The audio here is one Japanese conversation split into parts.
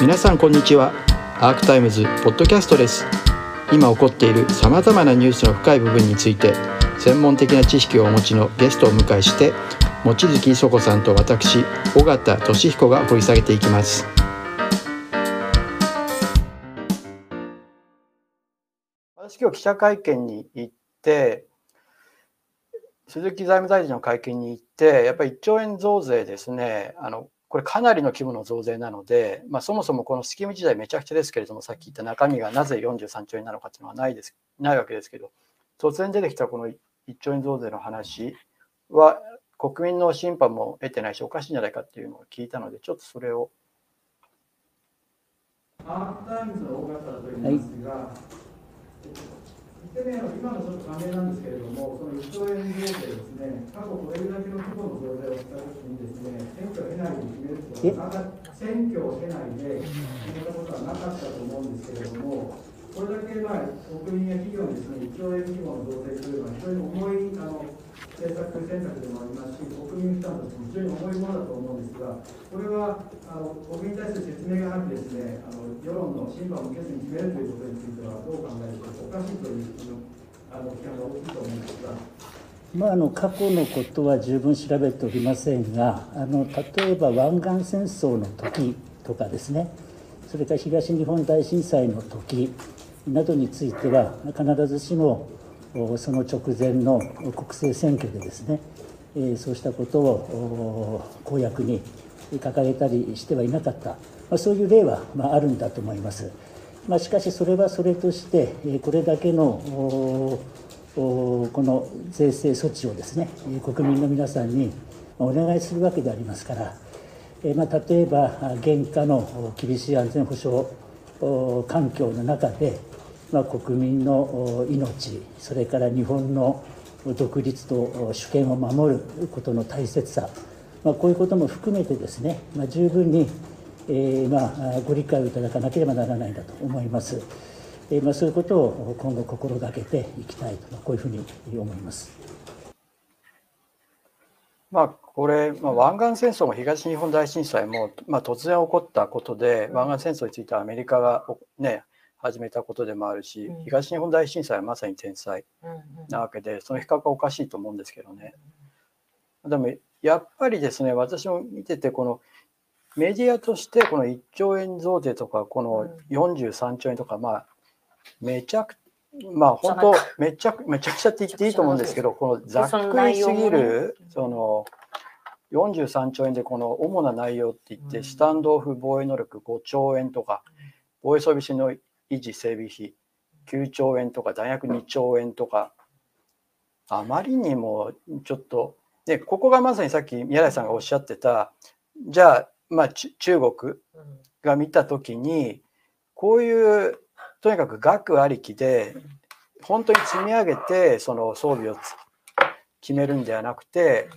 皆さんこんにちは。アークタイムズポッドキャストです。今起こっているさまざまなニュースの深い部分について専門的な知識をお持ちのゲストを迎えして望月磯子さんと私尾形俊彦が掘り下げていきます。私今日記者会見に行って鈴木財務大臣の会見に行ってやっぱり1兆円増税ですね。あのこれかなりの規模の増税なので、まあ、そもそもこのスキーム自体めちゃくちゃですけれどもさっき言った中身がなぜ43兆円なのかっていうのはないですないわけですけど突然出てきたこの1兆円増税の話は国民の審判も得てないしおかしいんじゃないかっていうのを聞いたのでちょっとそれを。 Arc Timesの尾形と言いますが、はいでね今のちょっと関連なんですけれども、その1兆円増税ですね、過去これだけの規模の増税をしたときにですね、選挙を経ないで決めるということは選挙を経ないで決めたことはなかったと思うんですけれども、これだけまあ国民や企業にですね1兆円規模の増税というのは非常に重いあの政策選択でもありますし、国民負担としても非常に重いものだと思うんですが、これはあの国民に対する説明がなくですね、あの世論の審判を受けずに決めるということについてはどう考えるか、おかしいというあの批判が大きいと思うんですが。まあ、あの過去のことは十分調べておりませんがあの例えば湾岸戦争の時とかですねそれから東日本大震災の時などについては必ずしもその直前の国政選挙でですねそうしたことを公約に掲げたりしてはいなかった、まそういう例はあるんだと思います。まあ、しかしそれはそれとしてこれだけのこの税制措置をですね国民の皆さんにお願いするわけでありますから、まあ、例えば現下の厳しい安全保障環境の中でまあ、国民の命それから日本の独立と主権を守ることの大切さ、まあ、こういうことも含めてですね、まあ、十分に、えーまあ、ご理解をいただかなければならないんだと思います。えーまあ、そういうことを今後心がけていきたいと、こういうふうに思います。まあ、これ、まあ、湾岸戦争も東日本大震災も、まあ、突然起こったことで、湾岸戦争についてはアメリカが、ね、始めたことでもあるし、うん、東日本大震災はまさに天才なわけで、その比較はおかしいと思うんですけどね。でもやっぱりですね私も見ててこのメディアとしてこの1兆円増税とかこの43兆円とかまあめちゃくまあ本当めちゃめちゃくちゃって言っていいと思うんですけどこのざっくりすぎるその43兆円でこの主な内容って言ってスタンドオフ防衛能力5兆円とか防衛装備品の維持整備費9兆円とか弾薬2兆円とか。あまりにもちょっとでここがまさにさっき宮台さんがおっしゃってたじゃあまあ中国が見た時にこういうとにかく額ありきで本当に積み上げてその装備を決めるんではなくて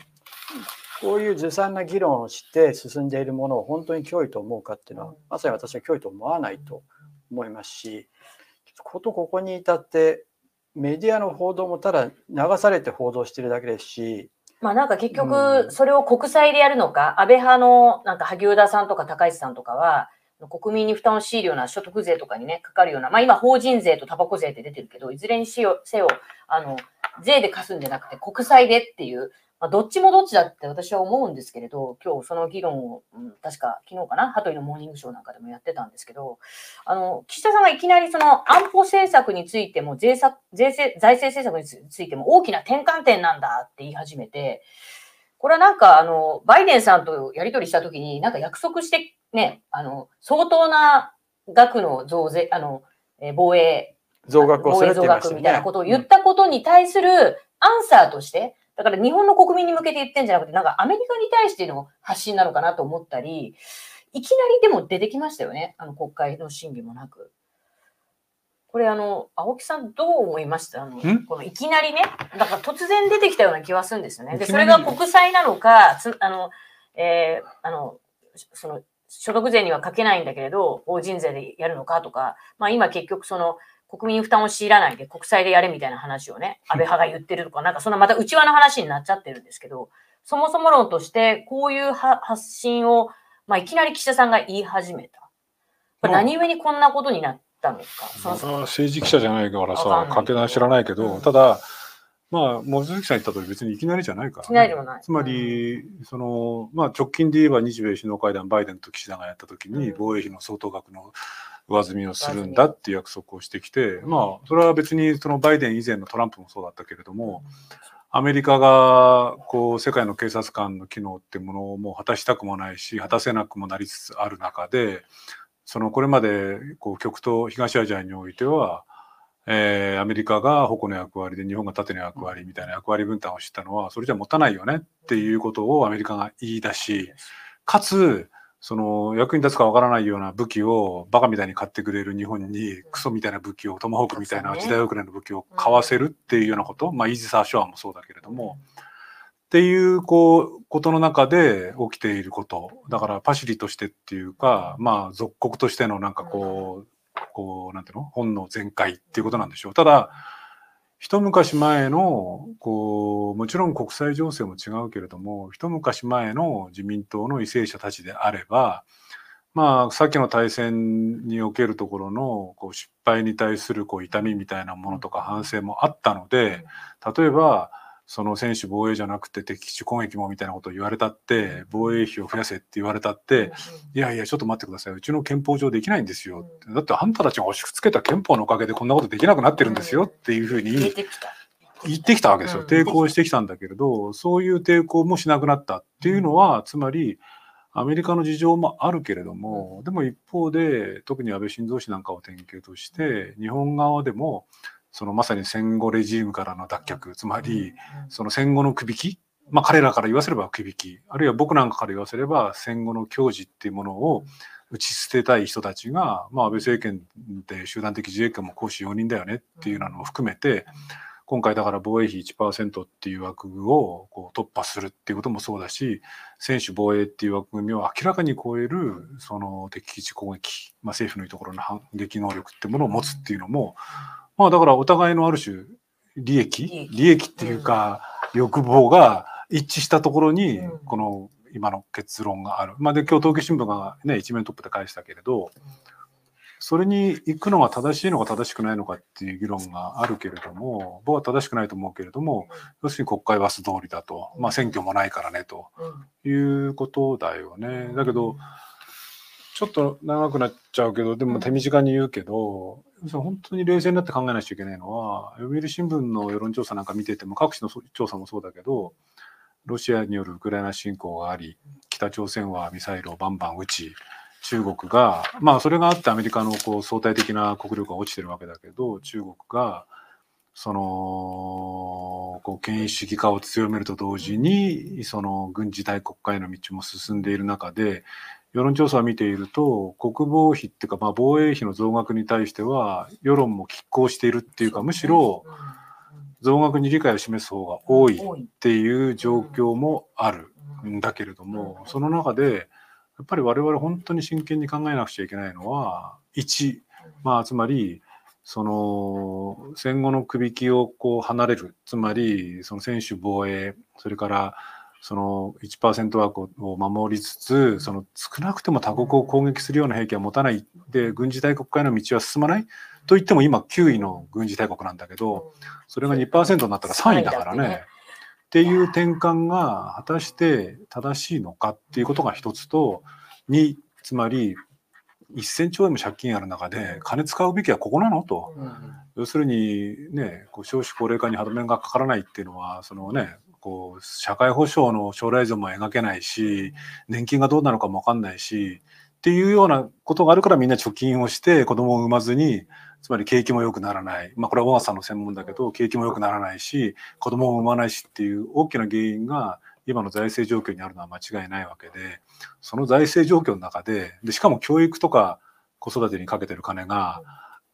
こういうずさんな議論をして進んでいるものを本当に脅威と思うかっていうのはまさに私は脅威と思わないと思いますしことここに至ってメディアの報道もただ流されて報道してるだけですしまあなんか結局、それを国債でやるのか、うん、安倍派のなんか萩生田さんとか高市さんとかは、国民に負担を強いるような所得税とかにね、かかるような、まあ今法人税とタバコ税って出てるけど、いずれにせよ、せよあの、税で貸すんじゃなくて国債でっていう、まあ、どっちもどっちだって私は思うんですけれど、今日その議論を、うん、確か昨日かな、羽鳥のモーニングショーなんかでもやってたんですけど、あの、岸田さんがいきなりその安保政策についても税策、税制、財政政策についても大きな転換点なんだって言い始めて、これはなんかあの、バイデンさんとやり取りしたときに、なんか約束してね、あの、相当な額の増税、あの、え防衛、増額をするって言いましたみたいなことを言ったことに対するアンサーとして、だから日本の国民に向けて言ってんじゃなくて、なんかアメリカに対しての発信なのかなと思ったり、いきなりでも出てきましたよね。あの国会の審議もなく。これあの、青木さんどう思いました？あのこのいきなりね、だから突然出てきたような気はするんですよね。で、それが国債なのか、つあの、えー、あの、その、所得税にはかけないんだけれど、法人税でやるのかとか、まあ今結局その、国民負担を強いらないで国債でやれみたいな話をね、安倍派が言ってるとか、なんかそんなまた内輪の話になっちゃってるんですけど、そもそも論として、こういう発信をまあ、いきなり岸田さんが言い始めた。これ何故にこんなことになったのか。まあ政治記者じゃないからさわかんない知らないけど、うん。ただまあ望月さん言った通り別にいきなりじゃないから、いきなりでもない。つまり、そのまあ、直近で言えば日米首脳会談バイデンと岸田がやった時にうん。防衛費の相当額の上積みをするんだっていう約束をしてきて、まあそれは別にそのバイデン以前のトランプもそうだったけれども、アメリカがこう世界の警察官の機能ってものをもう果たしたくもないし果たせなくもなりつつある中でそのこれまでこう極東東アジアにおいては、えーアメリカが矛の役割で日本が盾の役割みたいな役割分担を知ったのはそれじゃ持たないよねっていうことをアメリカが言い出しかつその役に立つかわからないような武器をバカみたいに買ってくれる日本にクソみたいな武器をトマホークみたいな時代遅れの武器を買わせるっていうようなこと、まあイージス・アショアもそうだけれども、っていうこうことの中で起きていること。だからパシリとしてっていうかまあ属国としてのなんかこうこうなんていうの？本能全開っていうことなんでしょう。ただ一昔前のこうもちろん国際情勢も違うけれども一昔前の自民党の為政者たちであればまあさっきの対戦におけるところのこう失敗に対するこう痛みみたいなものとか反省もあったので例えばその選手防衛じゃなくて敵基地攻撃もみたいなことを言われたって防衛費を増やせって言われたっていやいやちょっと待ってくださいうちの憲法上できないんですよ。だってあんたたちが押し付けた憲法のおかげでこんなことできなくなってるんですよっていうふう出に。言ってきたわけですよ。うん。抵抗してきたんだけれどそういう抵抗もしなくなったっていうのはつまりアメリカの事情もあるけれどもでも一方で特に安倍晋三氏なんかを典型として日本側でもそのまさに戦後レジームからの脱却つまりその戦後のくびき、まあ、彼らから言わせればくびきあるいは僕なんかから言わせれば戦後の矜持っていうものを打ち捨てたい人たちが、まあ、安倍政権で集団的自衛権も行使容認だよねっていうのを含めて今回だから防衛費1%っていう枠をこう突破するっていうこともそうだし専守防衛っていう枠組みを明らかに超えるその敵基地攻撃、まあ、政府のいいところの反撃能力ってものを持つっていうのもまあだからお互いのある種利益利益。利益っていうか欲望が一致したところにうん。この今の結論がある。まあで今日東京新聞がね一面トップで返したけれどそれに行くのが正しいのか正しくないのかっていう議論があるけれども僕は正しくないと思うけれども要するに国会は素通りだと、まあ、選挙もないからねと。いうことだよね。だけどちょっと長くなっちゃうけどでも手短に言うけど、本当に冷静になって考えなきゃいけないのは読売新聞の世論調査なんか見てても各地の調査もそうだけどロシアによるウクライナ侵攻があり北朝鮮はミサイルをバンバン撃ち中国がまあそれがあってアメリカのこう相対的な国力が落ちてるわけだけど中国がそのこう権威主義化を強めると同時にその軍事大国化への道も進んでいる中で世論調査を見ていると国防費っていうかまあ防衛費の増額に対しては世論も拮抗しているっていうかむしろ増額に理解を示す方が多いっていう状況もあるんだけれどもその中でやっぱり我々本当に真剣に考えなくちゃいけないのは1まあつまりその戦後のくびきをこう離れる。つまりその専守防衛それからその1%枠を守りつつその少なくても他国を攻撃するような兵器は持たない。で軍事大国化への道は進まない。と言っても今9位の軍事大国なんだけどそれが2%になったら3位だからね。っていう転換が果たして正しいのかっていうことが一つと2つまり1000兆円も借金ある中で金使うべきはここなの？と。要するにねこう少子高齢化に歯止めがかからないっていうのはそのねこう社会保障の将来像も描けないし年金がどうなのかも分かんないしっていうようなことがあるからみんな貯金をして子供を産まずにつまり景気も良くならない。まあこれは小川さんの専門だけど景気も良くならないし子供を産まないしっていう大きな原因が今の財政状況にあるのは間違いないわけでその財政状況の中ででしかも教育とか子育てにかけてる金が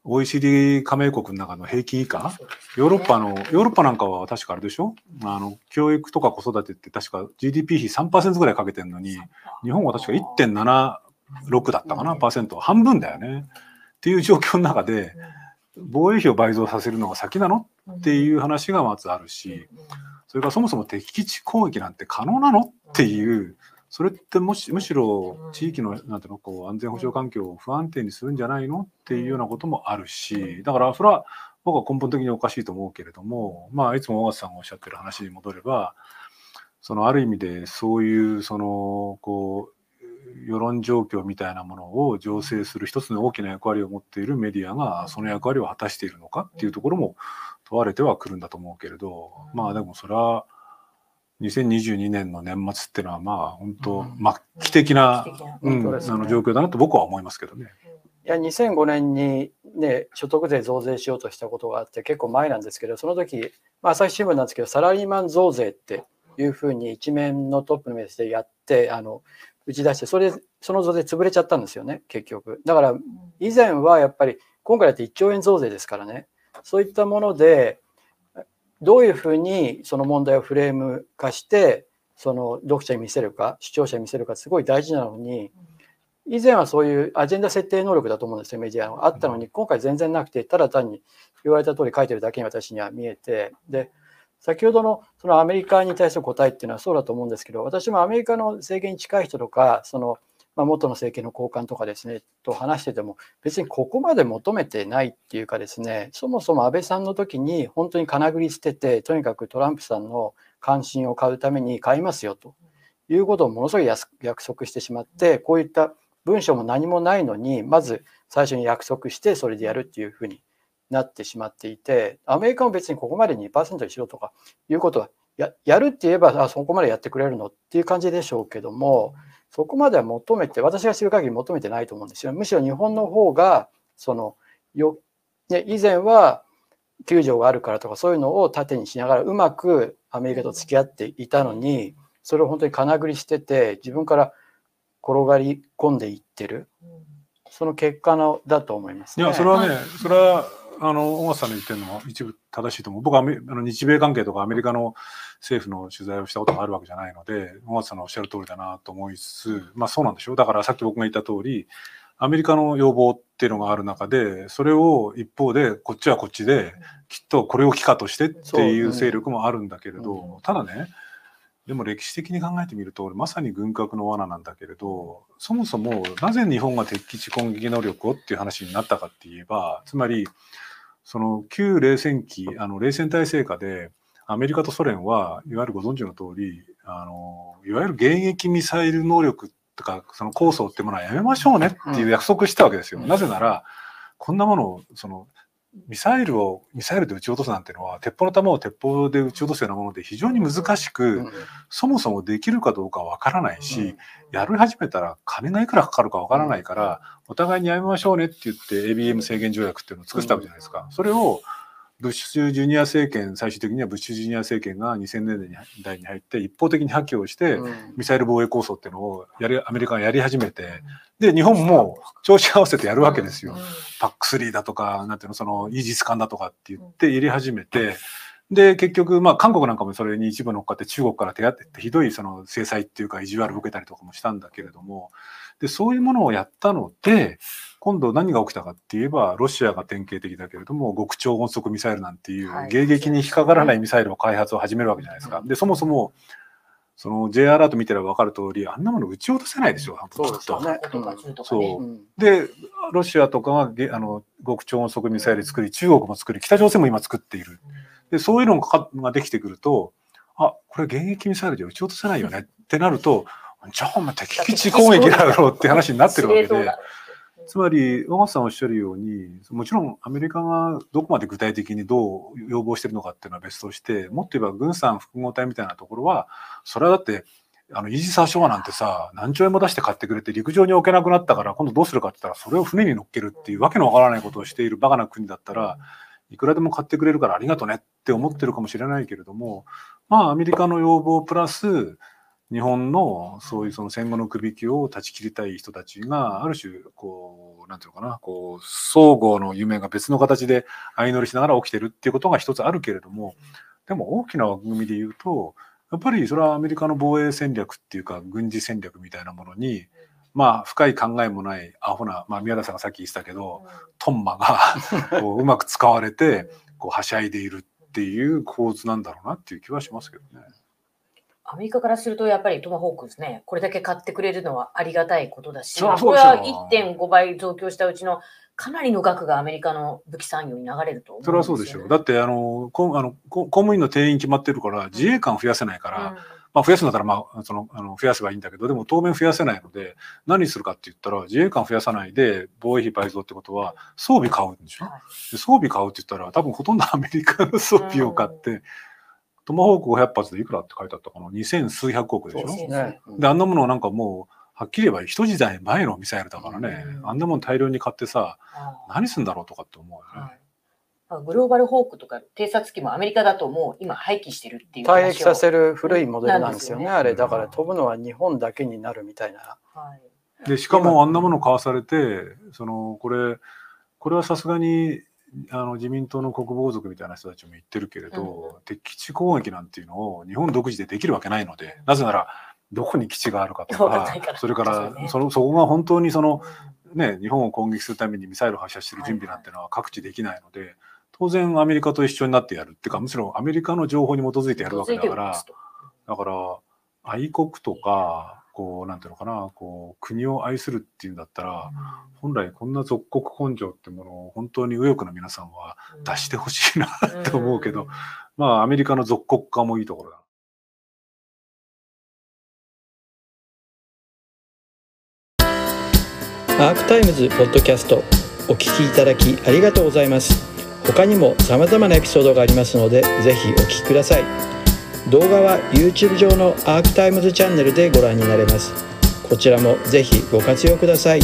OECD 加盟国の中の平均以下？ヨーロッパのヨーロッパなんかは確かあれでしょ？あの教育とか子育てって確か GDP 比3%ぐらいかけてるのに日本は確か1.76だったかなパーセント。半分だよね。っていう状況の中で防衛費を倍増させるのが先なの？っていう話がまずあるしそれからそもそも敵基地攻撃なんて可能なの？っていうそれってもしむしろ地域のなんていうのこう安全保障環境を不安定にするんじゃないのっていうようなこともあるしだからそれは僕は根本的におかしいと思うけれどもまあいつも小笠さんがおっしゃってる話に戻ればそのある意味でそういうそのこう世論状況みたいなものを醸成する一つの大きな役割を持っているメディアがその役割を果たしているのかっていうところも問われてはくるんだと思うけれどまあでもそれは2022年の年末っていうのはまあ本当末期的な、うん、あの状況だなと僕は思いますけどね。いや2005年に、ね、所得税増税しようとしたことがあって結構前なんですけどその時、まあ、朝日新聞なんですけどサラリーマン増税っていうふうに一面のトップのメッセでやってあの打ち出してそれその増税潰れちゃったんですよね結局。だから以前はやっぱり今回だって1兆円増税ですからね。そういったものでどういうふうにその問題をフレーム化してその読者に見せるか視聴者に見せるかすごい大事なのに以前はそういうアジェンダ設定能力だと思うんですよメディアの。あったのに今回全然なくてただ単に言われた通り書いてるだけに私には見えて。で先ほどのそのアメリカに対する答えっていうのはそうだと思うんですけど私もアメリカの政権に近い人とかそのまあ、元の政権の高官とかですねと話してても別にここまで求めてないっていうかですねそもそも安倍さんの時に本当に金繰り捨ててとにかくトランプさんの関心を買うために買いますよということをものすごい約束してしまってこういった文書も何もないのにまず最初に約束してそれでやるっていうふうになってしまっていてアメリカも別にここまで2%にしろとかいうことはややるって言えばあそこまでやってくれるのっていう感じでしょうけども。そこまでは求めて私が知る限り求めてないと思うんですよ。むしろ日本の方がそのよ、ね、以前は救助があるからとかそういうのを盾にしながらうまくアメリカと付き合っていたのにそれを本当に金繰りしてて自分から転がり込んでいってる。その結果のだと思います、ね、いやそれはねそれはあの小松さんの言ってるのも一部正しいと思う。僕はあの日米関係とかアメリカの政府の取材をしたことがあるわけじゃないので小松さんのおっしゃる通りだなと思いつつまあそうなんでしょう。だからさっき僕が言った通りアメリカの要望っていうのがある中でそれを一方でこっちはこっちできっとこれを帰化としてっていう勢力もあるんだけれど、ただねでも歴史的に考えてみるとまさに軍拡の罠なんだけれどそもそもなぜ日本が敵基地攻撃能力をっていう話になったかって言えばつまりその旧冷戦期あの冷戦体制下でアメリカとソ連はいわゆるご存知の通りあのいわゆる迎撃ミサイル能力とかその構想ってものはやめましょうねっていう約束したわけですよ。なぜならこんなものをそのミサイルをミサイルで撃ち落とすなんていうのは鉄砲の弾を鉄砲で撃ち落とすようなもので非常に難しく、そもそもできるかどうかわからないし、やり始めたら金がいくらかかるかわからないから、お互いにやめましょうねって言って ABM 制限条約っていうのを作ったわけじゃないですか。それをブッシュジュニア政権最終的にはブッシュジュニア政権が2000年代に入って一方的に破棄をして、ミサイル防衛構想っていうのをやりアメリカがやり始めてで日本も調子合わせてやるわけですよ。パック3だとかなんていうのそのイージス艦だとかって言ってやり始めて。で結局、まあ、韓国なんかもそれに一部乗っかって中国から手当てってひどいその制裁っていうか意地悪を受けたりとかもしたんだけれどもでそういうものをやったので今度何が起きたかって言えばロシアが典型的だけれども極超音速ミサイルなんていう迎撃に引っかからないミサイルを開発を始めるわけじゃないですか。でそもそもその J アラート見てれば分かる通りあんなもの撃ち落とせないですよ、そうでね。そう。でロシアとかがあの極超音速ミサイル作り中国も作り北朝鮮も今作っている。でそういうのができてくるとあこれ迎撃ミサイルで撃ち落とせないよねってなるとじゃあお前敵基地攻撃だろうって話になってるわけで。つまり、小松さんおっしゃるように、もちろんアメリカがどこまで具体的にどう要望してるのかっていうのは別として、もっと言えば軍産複合体みたいなところは、それはだって、あの、イージス・アショアなんてさ、何兆円も出して買ってくれて陸上に置けなくなったから、今度どうするかって言ったら、それを船に乗っけるっていうわけのわからないことをしているバカな国だったら、いくらでも買ってくれるからありがとねって思ってるかもしれないけれども、まあ、アメリカの要望プラス、日本のそういうその戦後の首引きを断ち切りたい人たちがある種こうなんていうのかなこう総合の夢が別の形で相乗りしながら起きてるっていうことが一つあるけれどもでも大きな枠組みで言うとやっぱりそれはアメリカの防衛戦略っていうか軍事戦略みたいなものにまあ深い考えもないアホな、まあ、宮田さんがさっき言ってたけどトンマがこううまく使われてこうはしゃいでいるっていう構図なんだろうなっていう気はしますけどね。アメリカからするとやっぱりトマホークですね、これだけ買ってくれるのはありがたいことだし、そりゃそうでしょこれは1.5倍増強したうちのかなりの額がアメリカの武器産業に流れると思うん。それはそうでしょう。だって、あの、こあのこ公務員の定員決まってるから、自衛官増やせないから、うん。まあ増やすんだったら、まあ、その、あの、増やせばいいんだけど、でも当面増やせないので、何するかって言ったら、自衛官増やさないで防衛費倍増ってことは、装備買うんでしょ。はい。で装備買うって言ったら、多分ほとんどアメリカの装備を買って、トマホーク500発でいくらって書いてあったかな ?2000 数百億でしょ？で。で、あんなものはなんかもう、はっきり言えば一時代前のミサイルだからね、うんあんなもん大量に買ってさ、何すんだろうとかって思うよね。はいあグローバルホークとか偵察機もアメリカだともう今廃棄してるっていう退役させる。る古いモデルなんですよね、なんあれ。だから飛ぶのは日本だけになるみたいな。はいで、しかもあんなもの買わされて、その、これ、これはさすがに、あの自民党の国防族みたいな人たちも言ってるけれど、敵地攻撃なんていうのを日本独自でできるわけないので、なぜなら、どこに基地があるかとかわかそれからその、そこが本当にその、ね、日本を攻撃するためにミサイルを発射してる準備なんてのは各地できないので、当然アメリカと一緒になってやるっていうか、むしろアメリカの情報に基づいてやるわけだからだから、愛国とか、こう、なんていうのかな、こう、国を愛するっていうんだったら、本来こんな属国根性ってものを本当に右翼の皆さんは出してほしいなって思うけど、まあアメリカの属国化もいいところだ。アークタイムズポッドキャストお聞きいただきありがとうございます。他にも様々なエピソードがありますのでぜひお聞きください動画は YouTube 上のアークタイムズチャンネルでご覧になれます。こちらもぜひご活用ください。